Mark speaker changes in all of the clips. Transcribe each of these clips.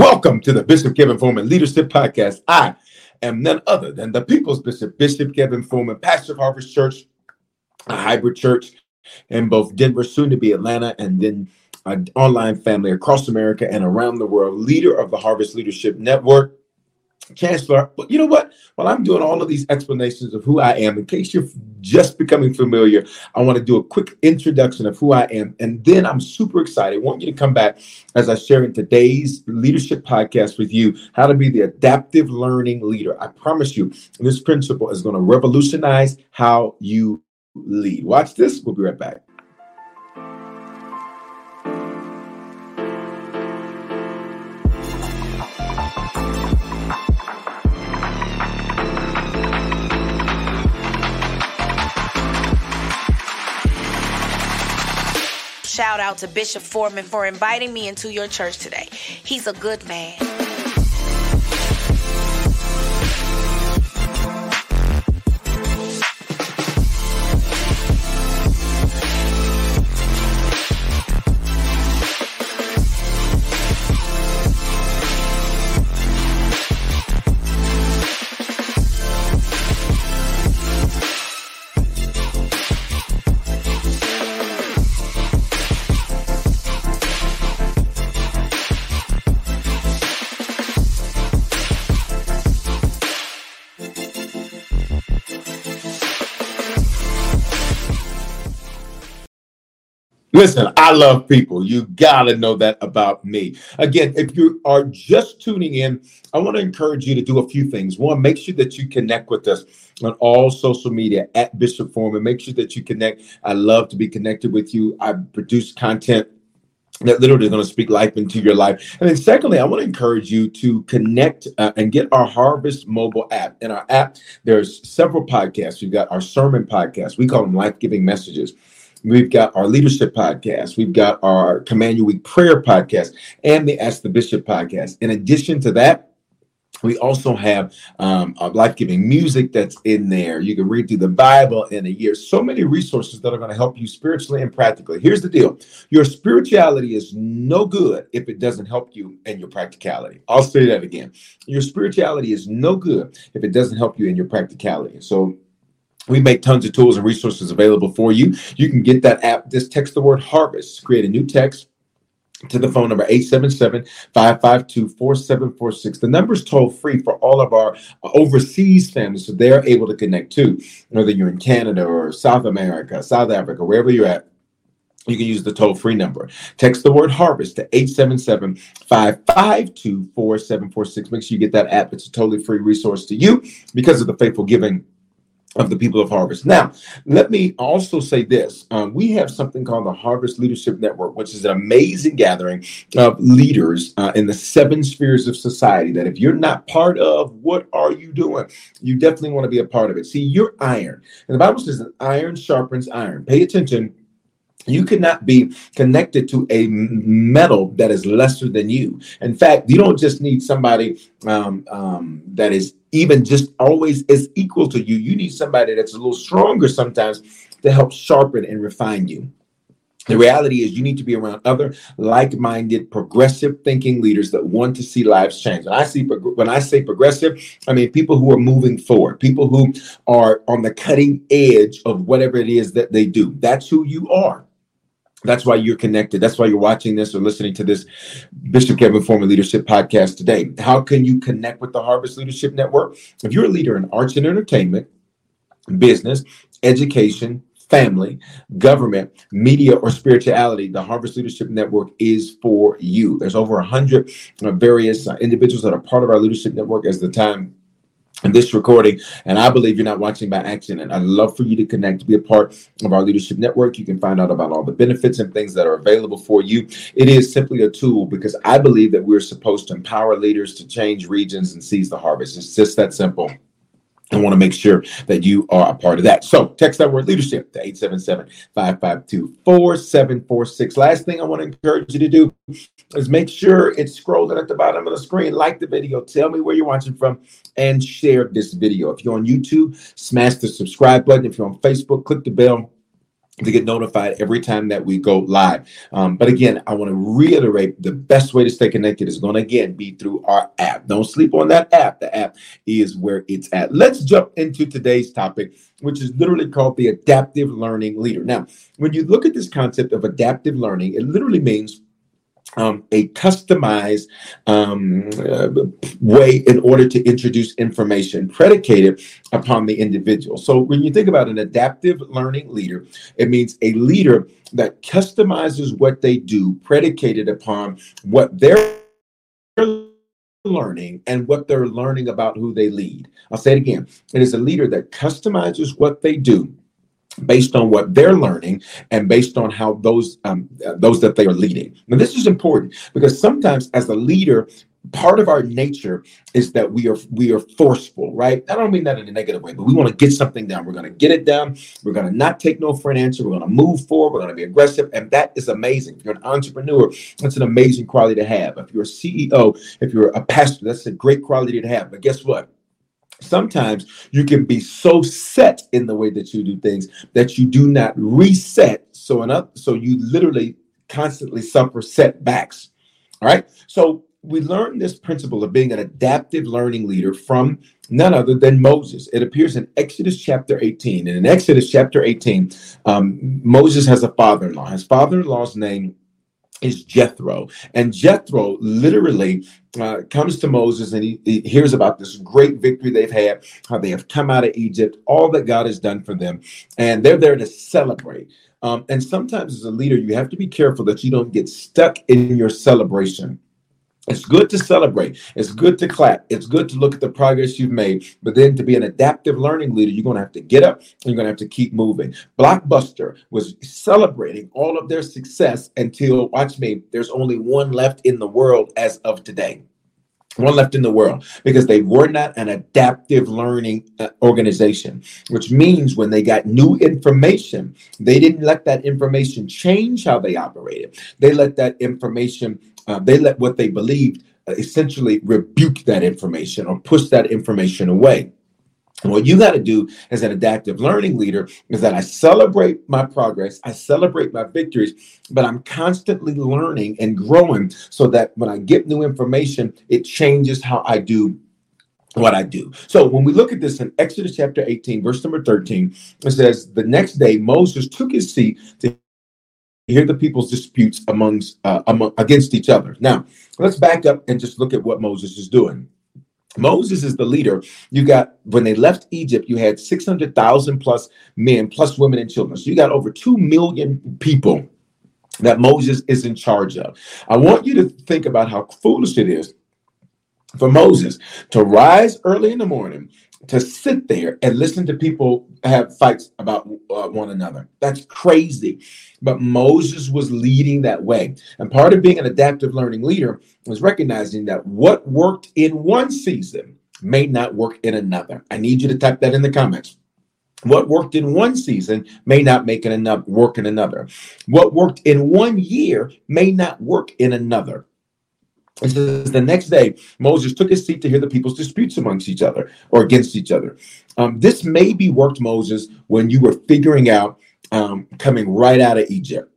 Speaker 1: Welcome to the Bishop Kevin Foreman Leadership Podcast. I am none other than the People's Bishop, Bishop Kevin Foreman, pastor of Harvest Church, a hybrid church in both Denver, soon to be Atlanta, and then an online family across America and around the world, leader of the Harvest Leadership Network. Chancellor, but you know what? While I'm doing all of these explanations of who I am, in case you're just becoming familiar, I want to do a quick introduction of who I am. And then I'm super excited. I want you to come back as I share in today's leadership podcast with you how to be the adaptive learning leader. I promise you, this principle is going to revolutionize how you lead. Watch this. We'll be right back.
Speaker 2: Shout out to Bishop Foreman for inviting me into your church today. He's a good man.
Speaker 1: Listen, I love people. You got to know that about me. Again, if you are just tuning in, I want to encourage you to do a few things. One, make sure that you connect with us on all social media at Bishop Foreman. Make sure that you connect. I love to be connected with you. I produce content that literally is going to speak life into your life. And then, secondly, I want to encourage you to connect uh, and get our Harvest mobile app. In our app, there's several podcasts. We've got our sermon podcast. We call them life giving messages. We've got our leadership podcast. We've got our Command Your Week prayer podcast and the Ask the Bishop podcast. In addition to that, we also have um, life giving music that's in there. You can read through the Bible in a year. So many resources that are going to help you spiritually and practically. Here's the deal your spirituality is no good if it doesn't help you in your practicality. I'll say that again. Your spirituality is no good if it doesn't help you in your practicality. So, we make tons of tools and resources available for you. You can get that app. Just text the word harvest, create a new text to the phone number 877-552-4746. The number is toll free for all of our uh, overseas families so they're able to connect too. Whether you're in Canada or South America, South Africa, wherever you're at, you can use the toll free number. Text the word harvest to 877 552 4746. Make sure you get that app. It's a totally free resource to you because of the faithful giving of the people of Harvest. Now, let me also say this. Um, we have something called the Harvest Leadership Network, which is an amazing gathering of leaders uh, in the seven spheres of society that if you're not part of, what are you doing? You definitely want to be a part of it. See, you're iron. And the Bible says that iron sharpens iron. Pay attention you cannot be connected to a metal that is lesser than you. In fact, you don't just need somebody um, um, that is even just always is equal to you. You need somebody that's a little stronger sometimes to help sharpen and refine you. The reality is, you need to be around other like-minded, progressive thinking leaders that want to see lives change. When I see when I say progressive, I mean people who are moving forward, people who are on the cutting edge of whatever it is that they do. That's who you are. That's why you're connected. That's why you're watching this or listening to this Bishop Kevin Foreman Leadership Podcast today. How can you connect with the Harvest Leadership Network? If you're a leader in arts and entertainment, business, education, family, government, media, or spirituality, the Harvest Leadership Network is for you. There's over 100 uh, various uh, individuals that are part of our leadership network as the time this recording, and I believe you're not watching by accident. I'd love for you to connect, be a part of our leadership network. You can find out about all the benefits and things that are available for you. It is simply a tool because I believe that we're supposed to empower leaders to change regions and seize the harvest. It's just that simple. I want to make sure that you are a part of that. So text that word leadership to 877-552-4746. Last thing I want to encourage you to do is make sure it's scrolling at the bottom of the screen. Like the video, tell me where you're watching from, and share this video. If you're on YouTube, smash the subscribe button. If you're on Facebook, click the bell to get notified every time that we go live. Um, but again, I want to reiterate the best way to stay connected is going to again be through our app. Don't sleep on that app. The app is where it's at. Let's jump into today's topic, which is literally called the adaptive learning leader. Now, when you look at this concept of adaptive learning, it literally means um, a customized um, uh, way in order to introduce information predicated upon the individual. So, when you think about an adaptive learning leader, it means a leader that customizes what they do predicated upon what they're learning and what they're learning about who they lead. I'll say it again. It is a leader that customizes what they do based on what they're learning and based on how those um, those that they are leading. Now, this is important because sometimes, as a leader, part of our nature is that we are we are forceful, right? I don't mean that in a negative way, but we want to get something done. We're going to get it done. We're going to not take no for an answer. We're going to move forward. We're going to be aggressive, and that is amazing. If you're an entrepreneur, that's an amazing quality to have. If you're a CEO, if you're a pastor, that's a great quality to have. But guess what? Sometimes you can be so set in the way that you do things that you do not reset so enough so you literally constantly suffer setbacks all right so we learned this principle of being an adaptive learning leader from none other than Moses. It appears in Exodus chapter 18. And in Exodus chapter 18, um, Moses has a father in law. His father in law's name is Jethro. And Jethro literally uh, comes to Moses and he, he, hears about this great victory they've had, how they have come out of Egypt, all that God has done for them. And they're there to celebrate. Um, and sometimes as a leader, you have to be careful that you don't get stuck in your celebration. It's good to celebrate. It's good to clap. It's good to look at the progress you've made. But then to be an adaptive learning leader, you're going to have to get up and you're going to have to keep moving. Blockbuster was celebrating all of their success until, watch me, there's only one left in the world as of today one left in the world because they were not an adaptive learning uh, organization which means when they got new information they didn't let that information change how they operated they let that information uh, they let what they believed uh, essentially rebuke that information or push that information away. What you got to do as an adaptive learning leader is that I celebrate my progress, I celebrate my victories, but I'm constantly learning and growing so that when I get new information, it changes how I do what I do. So when we look at this in Exodus chapter 18, verse number 13, it says, The next day Moses took his seat to hear the people's disputes amongst uh, among, against each other. Now, let's back up and just look at what Moses is doing. Moses is the leader. You got when they left Egypt, you had 600,000 plus men, plus women and children. So you got over 2 million people that Moses is in charge of. I want you to think about how foolish it is for Moses to rise early in the morning to sit there and listen to people have fights about uh, one another. That's crazy. But Moses was leading that way. And part of being an adaptive learning leader was recognizing that what worked in one season may not work in another. I need you to type that in the comments. What worked in one season may not make it enough work in another. What worked in one year may not work in another. It says the next day, Moses took his seat to hear the people's disputes amongst each other or against each other. Um, this maybe worked, Moses, when you were figuring out um, coming right out of Egypt.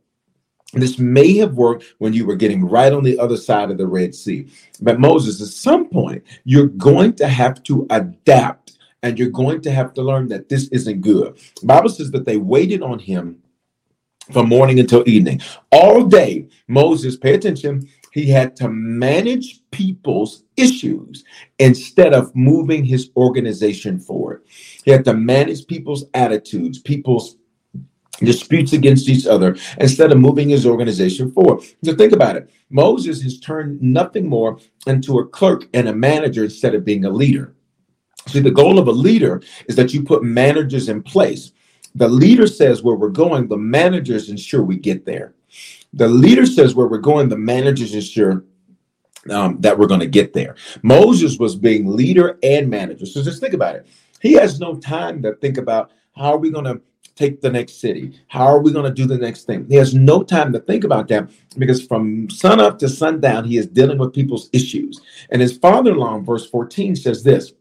Speaker 1: This may have worked when you were getting right on the other side of the Red Sea. But Moses, at some point, you're going to have to adapt and you're going to have to learn that this isn't good. The Bible says that they waited on him from morning until evening. All day, Moses, pay attention, he had to manage people's issues instead of moving his organization forward. He had to manage people's attitudes, people's disputes against each other instead of moving his organization forward. So think about it. Moses has turned nothing more into a clerk and a manager instead of being a leader. See, the goal of a leader is that you put managers in place. The leader says where we're going, the managers ensure we get there. The leader says where we're going, the managers ensure um, that we're going to get there. Moses was being leader and manager. So just think about it. He has no time to think about how are we going to take the next city? How are we going to do the next thing? He has no time to think about that because from sun up to sundown, he is dealing with people's issues. And his father in law, verse 14, says this.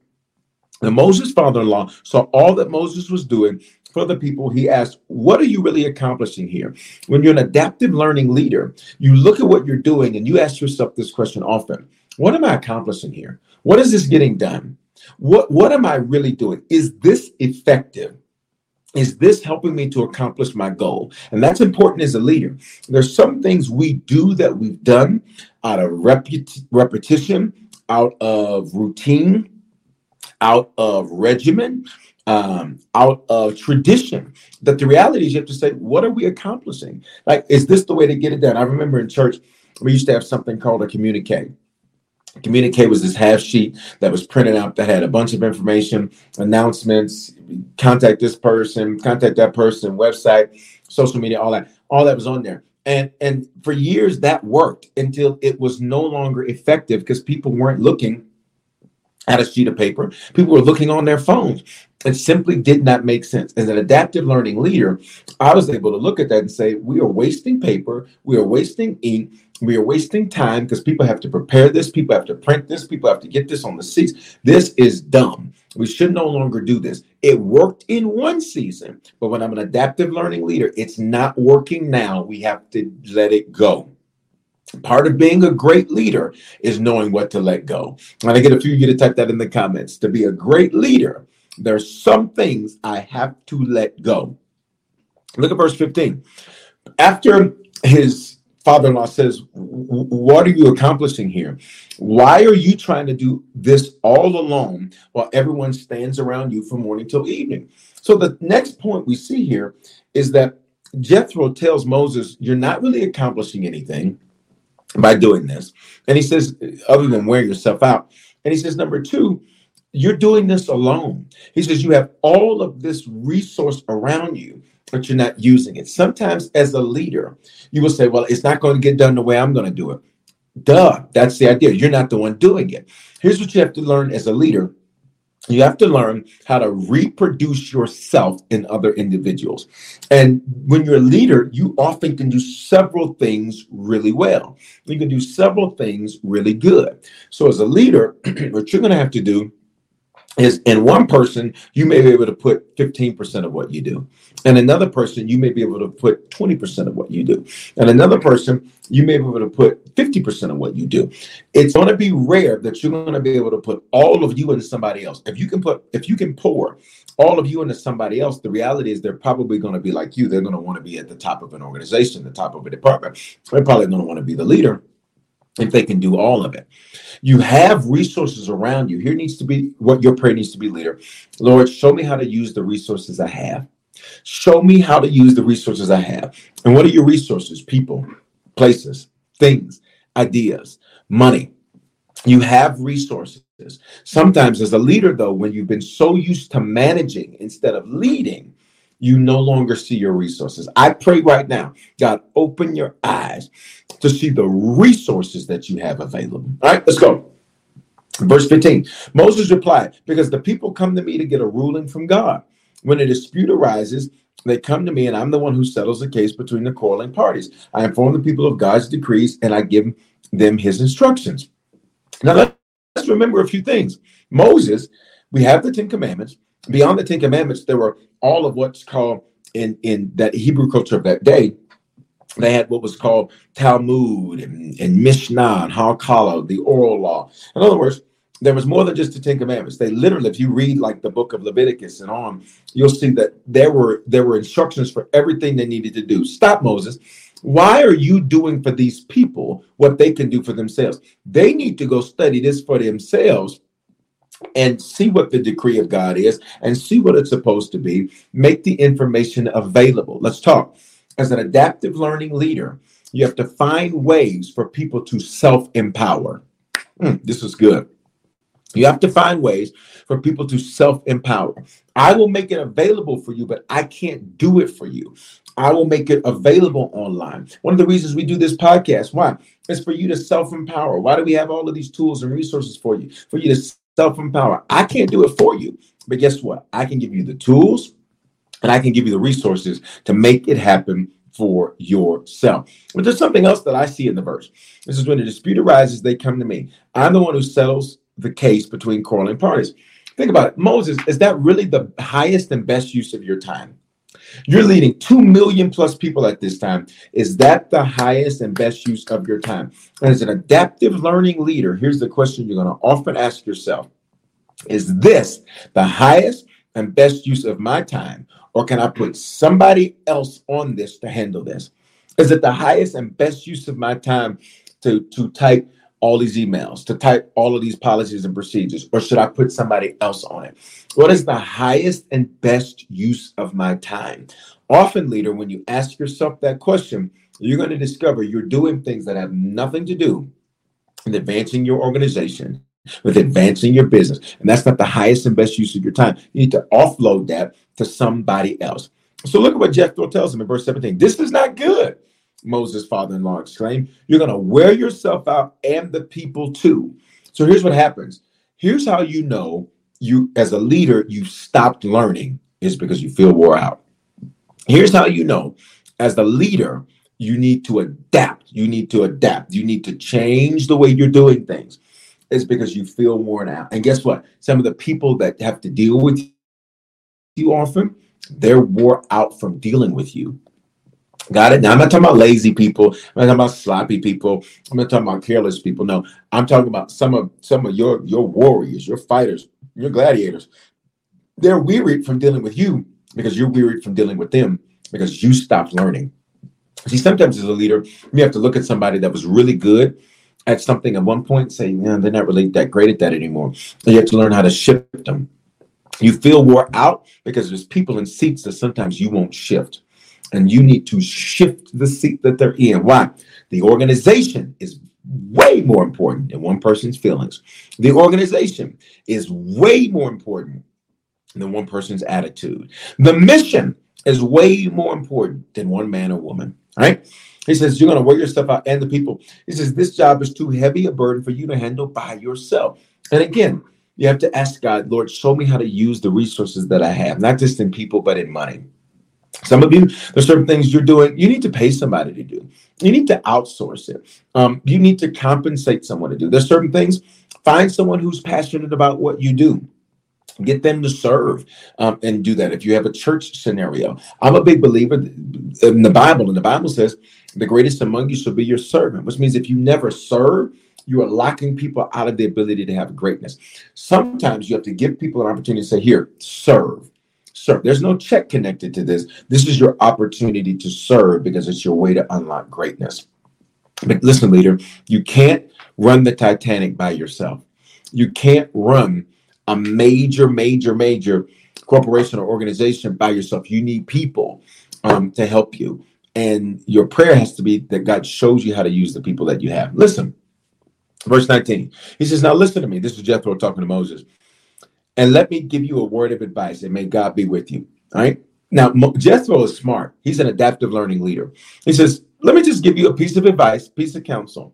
Speaker 1: And Moses' father in law saw all that Moses was doing for the people. He asked, What are you really accomplishing here? When you're an adaptive learning leader, you look at what you're doing and you ask yourself this question often What am I accomplishing here? What is this getting done? What, what am I really doing? Is this effective? is this helping me to accomplish my goal and that's important as a leader there's some things we do that we've done out of reput- repetition out of routine out of regimen um, out of tradition that the reality is you have to say what are we accomplishing like is this the way to get it done i remember in church we used to have something called a communique Communique was this half sheet that was printed out that had a bunch of information, announcements, contact this person, contact that person, website, social media, all that. All that was on there. And and for years that worked until it was no longer effective because people weren't looking at a sheet of paper. People were looking on their phones. It simply did not make sense. As an adaptive learning leader, I was able to look at that and say, we are wasting paper, we are wasting ink, we are wasting time because people have to prepare this, people have to print this, people have to get this on the seats. This is dumb. We should no longer do this. It worked in one season, but when I'm an adaptive learning leader, it's not working now. We have to let it go. Part of being a great leader is knowing what to let go. And I get a few of you to type that in the comments. To be a great leader, there's some things I have to let go. Look at verse 15. After his father in law says, What are you accomplishing here? Why are you trying to do this all alone while everyone stands around you from morning till evening? So, the next point we see here is that Jethro tells Moses, You're not really accomplishing anything by doing this. And he says, other than wearing yourself out. And he says, number two, you're doing this alone. He says, you have all of this resource around you, but you're not using it. Sometimes, as a leader, you will say, well, it's not going to get done the way I'm going to do it. Duh, that's the idea. You're not the one doing it. Here's what you have to learn as a leader you have to learn how to reproduce yourself in other individuals. And when you're a leader, you often can do several things really well. You can do several things really good. So, as a leader, what you're going to have to do is in one person, you may be able to put 15% of what you do. And another person, you may be able to put 20% of what you do. And another person, you may be able to put 50% of what you do. It's going to be rare that you're going to be able to put all of you into somebody else. If you can put, if you can pour all of you into somebody else, the reality is they're probably going to be like you. They're going to want to be at the top of an organization, the top of a department. They're probably going to want to be the leader if they can do all of it. You have resources around you. Here needs to be what your prayer needs to be, leader. Lord, show me how to use the resources I have. Show me how to use the resources I have. And what are your resources? People, places, things, ideas, money. You have resources. Sometimes, as a leader, though, when you've been so used to managing instead of leading, you no longer see your resources. I pray right now, God, open your eyes to see the resources that you have available. All right, let's go. Verse 15 Moses replied, Because the people come to me to get a ruling from God. When a dispute arises, they come to me, and I'm the one who settles the case between the quarreling parties. I inform the people of God's decrees, and I give them his instructions. Now, let's remember a few things. Moses, we have the Ten Commandments beyond the Ten Commandments, there were all of what's called in in that Hebrew culture of that day. They had what was called Talmud and, and Mishnah and Hakala, the oral law. In other words, there was more than just the Ten Commandments. They literally, if you read like the book of Leviticus and on, you'll see that there were there were instructions for everything they needed to do. Stop, Moses. Why are you doing for these people what they can do for themselves? They need to go study this for themselves and see what the decree of God is and see what it's supposed to be. Make the information available. Let's talk. As an adaptive learning leader, you have to find ways for people to self empower. Mm, this is good. You have to find ways for people to self empower. I will make it available for you, but I can't do it for you. I will make it available online. One of the reasons we do this podcast, why? It's for you to self empower. Why do we have all of these tools and resources for you? For you to self empower. I can't do it for you, but guess what? I can give you the tools and I can give you the resources to make it happen for yourself. But there's something else that I see in the verse. This is when a dispute arises, they come to me. I'm the one who settles the case between quarreling parties. Think about it. Moses, is that really the highest and best use of your time? You're leading 2 million plus people at this time. Is that the highest and best use of your time? As an adaptive learning leader, here's the question you're going to often ask yourself Is this the highest and best use of my time? Or can I put somebody else on this to handle this? Is it the highest and best use of my time to, to type all these emails, to type all of these policies and procedures, or should I put somebody else on it? What is the highest and best use of my time? Often, leader, when you ask yourself that question, you're going to discover you're doing things that have nothing to do with advancing your organization, with advancing your business. And that's not the highest and best use of your time. You need to offload that to somebody else. So look at what Jethro tells him in verse 17. This is not good. Moses' father in law exclaimed. You're going to wear yourself out and the people too. So here's what happens. Here's how you know you, as a leader, you stopped learning is because you feel wore out. Here's how you know, as the leader, you need to adapt. You need to adapt. You need to change the way you're doing things. It's because you feel worn out. And guess what? Some of the people that have to deal with you often, they're wore out from dealing with you. Got it? Now, I'm not talking about lazy people. I'm not talking about sloppy people. I'm not talking about careless people. No, I'm talking about some of some of your your warriors, your fighters, your gladiators. They're wearied from dealing with you because you're wearied from dealing with them because you stopped learning. See, sometimes as a leader, you have to look at somebody that was really good at something at one point, say, yeah, they're not really that great at that anymore. So you have to learn how to shift them. You feel wore out because there's people in seats that sometimes you won't shift and you need to shift the seat that they're in. Why? The organization is way more important than one person's feelings. The organization is way more important than one person's attitude. The mission is way more important than one man or woman. Right? He says, You're going to wear yourself out and the people. He says, This job is too heavy a burden for you to handle by yourself. And again, you have to ask God, Lord, show me how to use the resources that I have, not just in people, but in money. Some of you, there's certain things you're doing, you need to pay somebody to do. You need to outsource it. Um, you need to compensate someone to do. There's certain things, find someone who's passionate about what you do. Get them to serve um, and do that. If you have a church scenario, I'm a big believer in the Bible, and the Bible says, the greatest among you shall be your servant, which means if you never serve, you are locking people out of the ability to have greatness. Sometimes you have to give people an opportunity to say, Here, serve serve. There's no check connected to this. This is your opportunity to serve because it's your way to unlock greatness. But listen, leader, you can't run the Titanic by yourself. You can't run a major, major, major corporation or organization by yourself. You need people um, to help you. And your prayer has to be that God shows you how to use the people that you have. Listen, verse 19. He says, Now listen to me. This is Jethro talking to Moses. And let me give you a word of advice, and may God be with you. All right. Now, Jethro is smart. He's an adaptive learning leader. He says, Let me just give you a piece of advice, piece of counsel.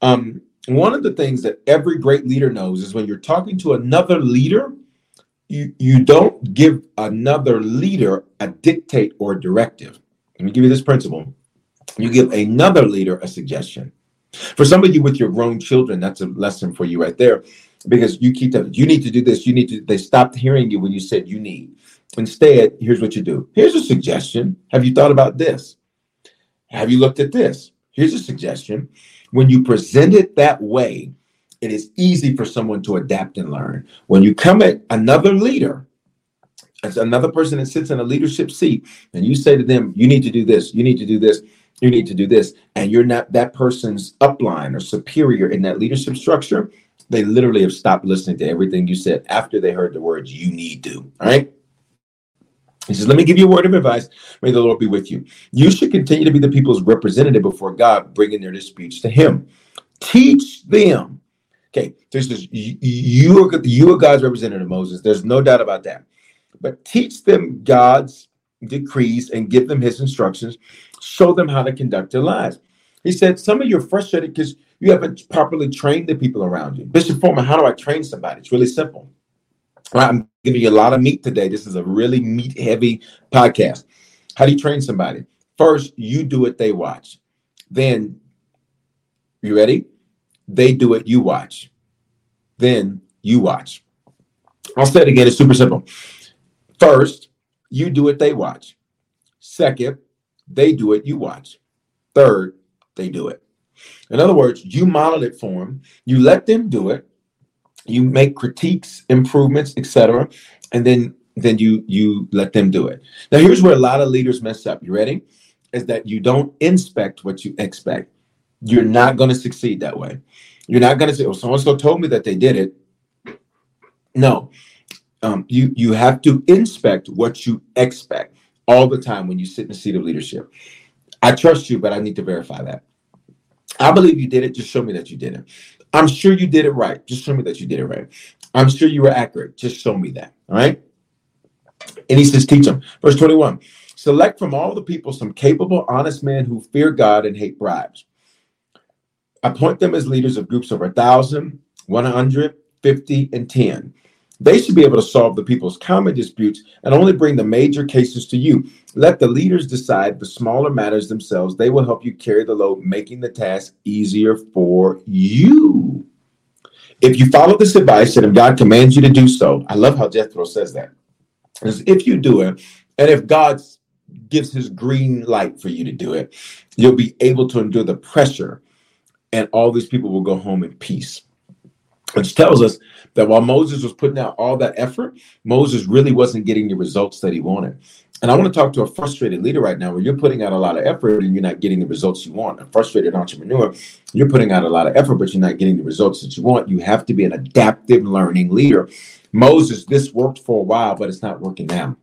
Speaker 1: Um, one of the things that every great leader knows is when you're talking to another leader, you, you don't give another leader a dictate or a directive. Let me give you this principle. You give another leader a suggestion. For some of you with your grown children, that's a lesson for you right there because you keep telling you need to do this, you need to. They stopped hearing you when you said you need. Instead, here's what you do. Here's a suggestion. Have you thought about this? Have you looked at this? Here's a suggestion. When you present it that way, it is easy for someone to adapt and learn. When you come at another leader, as another person that sits in a leadership seat, and you say to them, You need to do this, you need to do this, you need to do this, and you're not that person's upline or superior in that leadership structure, they literally have stopped listening to everything you said after they heard the words you need to. All right. He says, Let me give you a word of advice. May the Lord be with you. You should continue to be the people's representative before God, bringing their disputes to Him. Teach them. Okay, this is you are you are God's representative, Moses. There's no doubt about that. But teach them God's decrees and give them His instructions. Show them how to conduct their lives. He said, Some of you are frustrated because you haven't properly trained the people around you. Bishop Foreman, how do I train somebody? It's really simple. I'm giving you a lot of meat today. This is a really meat heavy podcast. How do you train somebody? First, you do it, they watch. Then, you ready? They do it, you watch. Then you watch. I'll say it again. It's super simple. First, you do it, they watch. Second, they do it, you watch. Third, they do it. In other words, you model it for them, you let them do it, you make critiques, improvements, etc., and then then you you let them do it. Now here's where a lot of leaders mess up. You ready? Is that you don't inspect what you expect. You're not going to succeed that way. You're not going to say, "Oh, so and so told me that they did it." No, um, you you have to inspect what you expect all the time when you sit in the seat of leadership. I trust you, but I need to verify that. I believe you did it. Just show me that you did it. I'm sure you did it right. Just show me that you did it right. I'm sure you were accurate. Just show me that. All right. And he says, teach them. Verse 21 Select from all the people some capable, honest men who fear God and hate bribes. Appoint them as leaders of groups of 1,000, 100, 50, and 10. They should be able to solve the people's common disputes and only bring the major cases to you. Let the leaders decide the smaller matters themselves. They will help you carry the load, making the task easier for you. If you follow this advice and if God commands you to do so, I love how Jethro says that. If you do it, and if God gives his green light for you to do it, you'll be able to endure the pressure, and all these people will go home in peace which tells us that while Moses was putting out all that effort, Moses really wasn't getting the results that he wanted. And I want to talk to a frustrated leader right now where you're putting out a lot of effort and you're not getting the results you want. A frustrated entrepreneur, you're putting out a lot of effort, but you're not getting the results that you want. You have to be an adaptive learning leader. Moses, this worked for a while, but it's not working now.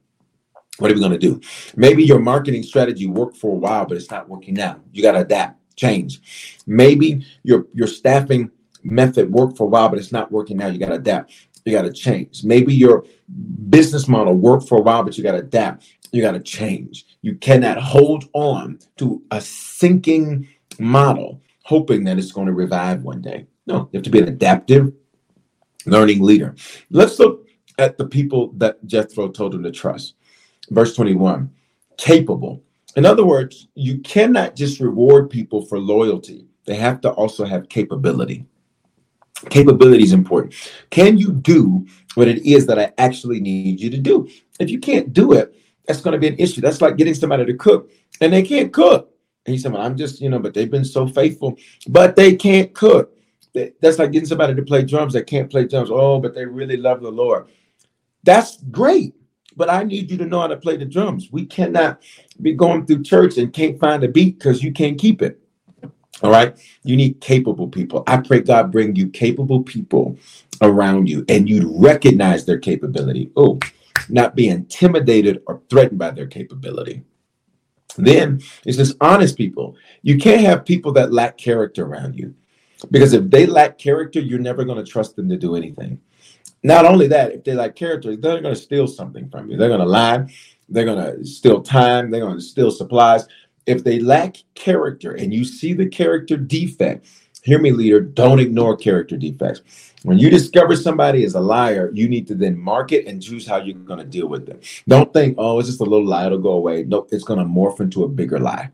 Speaker 1: What are we going to do? Maybe your marketing strategy worked for a while, but it's not working now. You got to adapt, change. Maybe your your staffing method worked for a while, but it's not working now. You got to adapt. You got to change. Maybe your business model worked for a while, but you got to adapt. You got to change. You cannot hold on to a sinking model, hoping that it's going to revive one day. No, you have to be an adaptive learning leader. Let's look at the people that Jethro told him to trust. Verse 21 capable. In other words, you cannot just reward people for loyalty, they have to also have capability. Capability is important. Can you do what it is that I actually need you to do? If you can't do it, that's going to be an issue. That's like getting somebody to cook and they can't cook. And he said, Well, I'm just, you know, but they've been so faithful, but they can't cook. That's like getting somebody to play drums that can't play drums. Oh, but they really love the Lord. That's great. But I need you to know how to play the drums. We cannot be going through church and can't find a beat because you can't keep it. All right. You need capable people. I pray God bring you capable people around you and you'd recognize their capability. Oh, not be intimidated or threatened by their capability. Then it's just honest people. You can't have people that lack character around you because if they lack character, you're never going to trust them to do anything. Not only that, if they lack character, they're going to steal something from you. They're going to lie. They're going to steal time. They're going to steal supplies if they lack character and you see the character defect, hear me, leader, don't ignore character defects. When you discover somebody is a liar, you need to then mark it and choose how you're going to deal with them. Don't think, oh, it's just a little lie, it'll go away. No, it's going to morph into a bigger lie.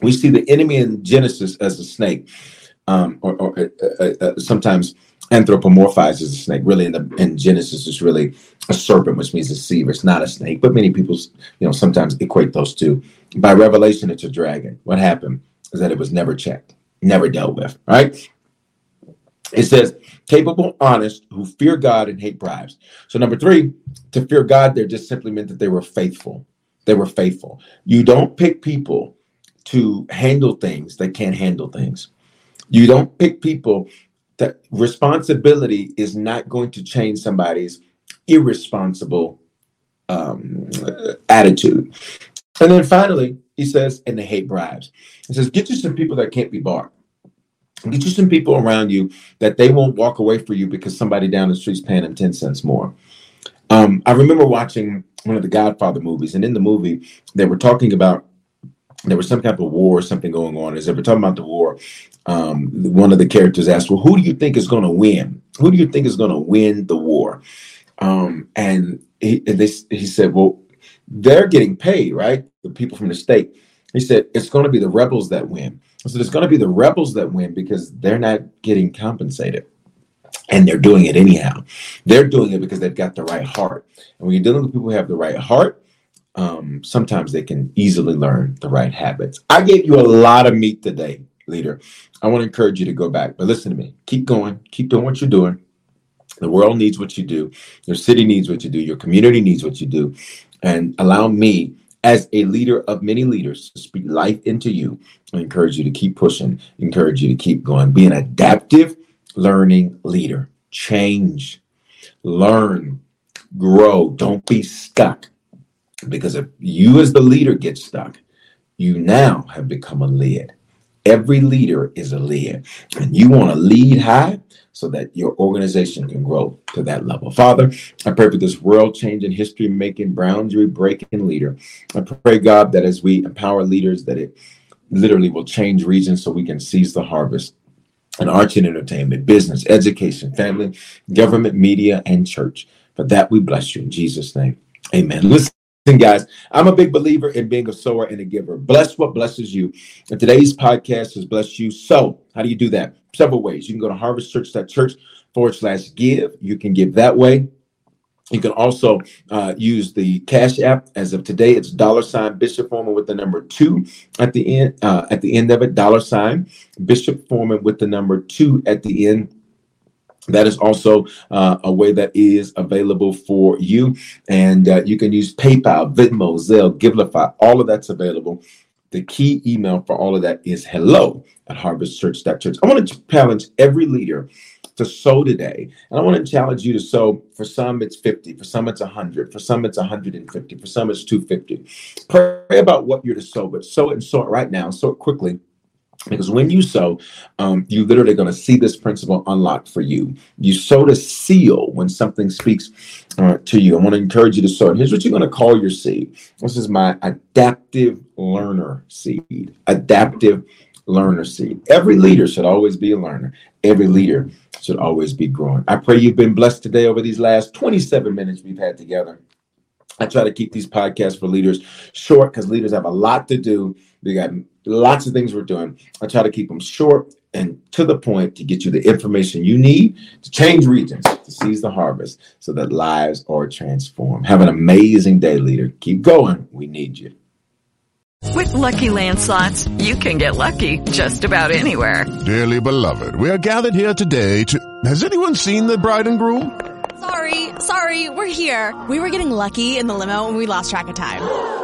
Speaker 1: We see the enemy in Genesis as a snake, um, or, or uh, uh, uh, sometimes anthropomorphizes a snake. Really, in the in Genesis, it's really a serpent, which means a deceiver. It's not a snake, but many people, you know, sometimes equate those two. By revelation, it's a dragon. What happened is that it was never checked, never dealt with, right? It says capable, honest, who fear God and hate bribes. So number three, to fear God, there just simply meant that they were faithful. They were faithful. You don't pick people to handle things that can't handle things. You don't pick people that responsibility is not going to change somebody's irresponsible um, attitude. And then finally, he says, and they hate bribes. He says, get you some people that can't be bought. Get you some people around you that they won't walk away for you because somebody down the street's paying them 10 cents more. Um, I remember watching one of the Godfather movies, and in the movie, they were talking about there was some type of war or something going on. As they were talking about the war, um, one of the characters asked, "Well, who do you think is going to win? Who do you think is going to win the war?" Um, and he, they, he said, "Well, they're getting paid, right? The people from the state." He said, "It's going to be the rebels that win." So it's going to be the rebels that win because they're not getting compensated and they're doing it anyhow. They're doing it because they've got the right heart. And when you're dealing with people who have the right heart, um, sometimes they can easily learn the right habits. I gave you a lot of meat today, leader. I want to encourage you to go back, but listen to me. Keep going. Keep doing what you're doing. The world needs what you do. Your city needs what you do. Your community needs what you do. And allow me as a leader of many leaders to speak life into you. I encourage you to keep pushing, encourage you to keep going. Be an adaptive learning leader. Change, learn, grow. Don't be stuck. Because if you, as the leader, get stuck, you now have become a lead Every leader is a lead And you want to lead high so that your organization can grow to that level. Father, I pray for this world changing, history making, boundary breaking leader. I pray, God, that as we empower leaders, that it literally will change regions so we can seize the harvest and arts and entertainment, business, education, family, government, media, and church. For that, we bless you in Jesus' name. Amen. Listen. Guys, I'm a big believer in being a sower and a giver. Bless what blesses you. And today's podcast has blessed you. So, how do you do that? Several ways. You can go to harvestchurch.church forward slash give. You can give that way. You can also uh, use the Cash App. As of today, it's dollar sign Bishop Foreman with the number two at the end. Uh, at the end of it, dollar sign Bishop Foreman with the number two at the end. That is also uh, a way that is available for you, and uh, you can use PayPal, Venmo, Zelle, Givelify. All of that's available. The key email for all of that is hello at harvestchurch.church. I want to challenge every leader to sow today. And I want to challenge you to sow. For some, it's 50. For some, it's 100. For some, it's 150. For some, it's 250. Pray about what you're to sow, but sow it and sow it right now. Sow it quickly. Because when you sow, um, you literally going to see this principle unlocked for you. You sow to seal when something speaks uh, to you. I want to encourage you to sow. And here's what you're going to call your seed. This is my adaptive learner seed. Adaptive learner seed. Every leader should always be a learner. Every leader should always be growing. I pray you've been blessed today over these last 27 minutes we've had together. I try to keep these podcasts for leaders short because leaders have a lot to do. They got lots of things we're doing. I try to keep them short and to the point to get you the information you need to change regions, to seize the harvest so that lives are transformed. Have an amazing day, leader. Keep going. We need you.
Speaker 3: With lucky landslots, you can get lucky just about anywhere.
Speaker 4: Dearly beloved, we are gathered here today to. Has anyone seen the bride and groom?
Speaker 5: Sorry, sorry, we're here. We were getting lucky in the limo and we lost track of time.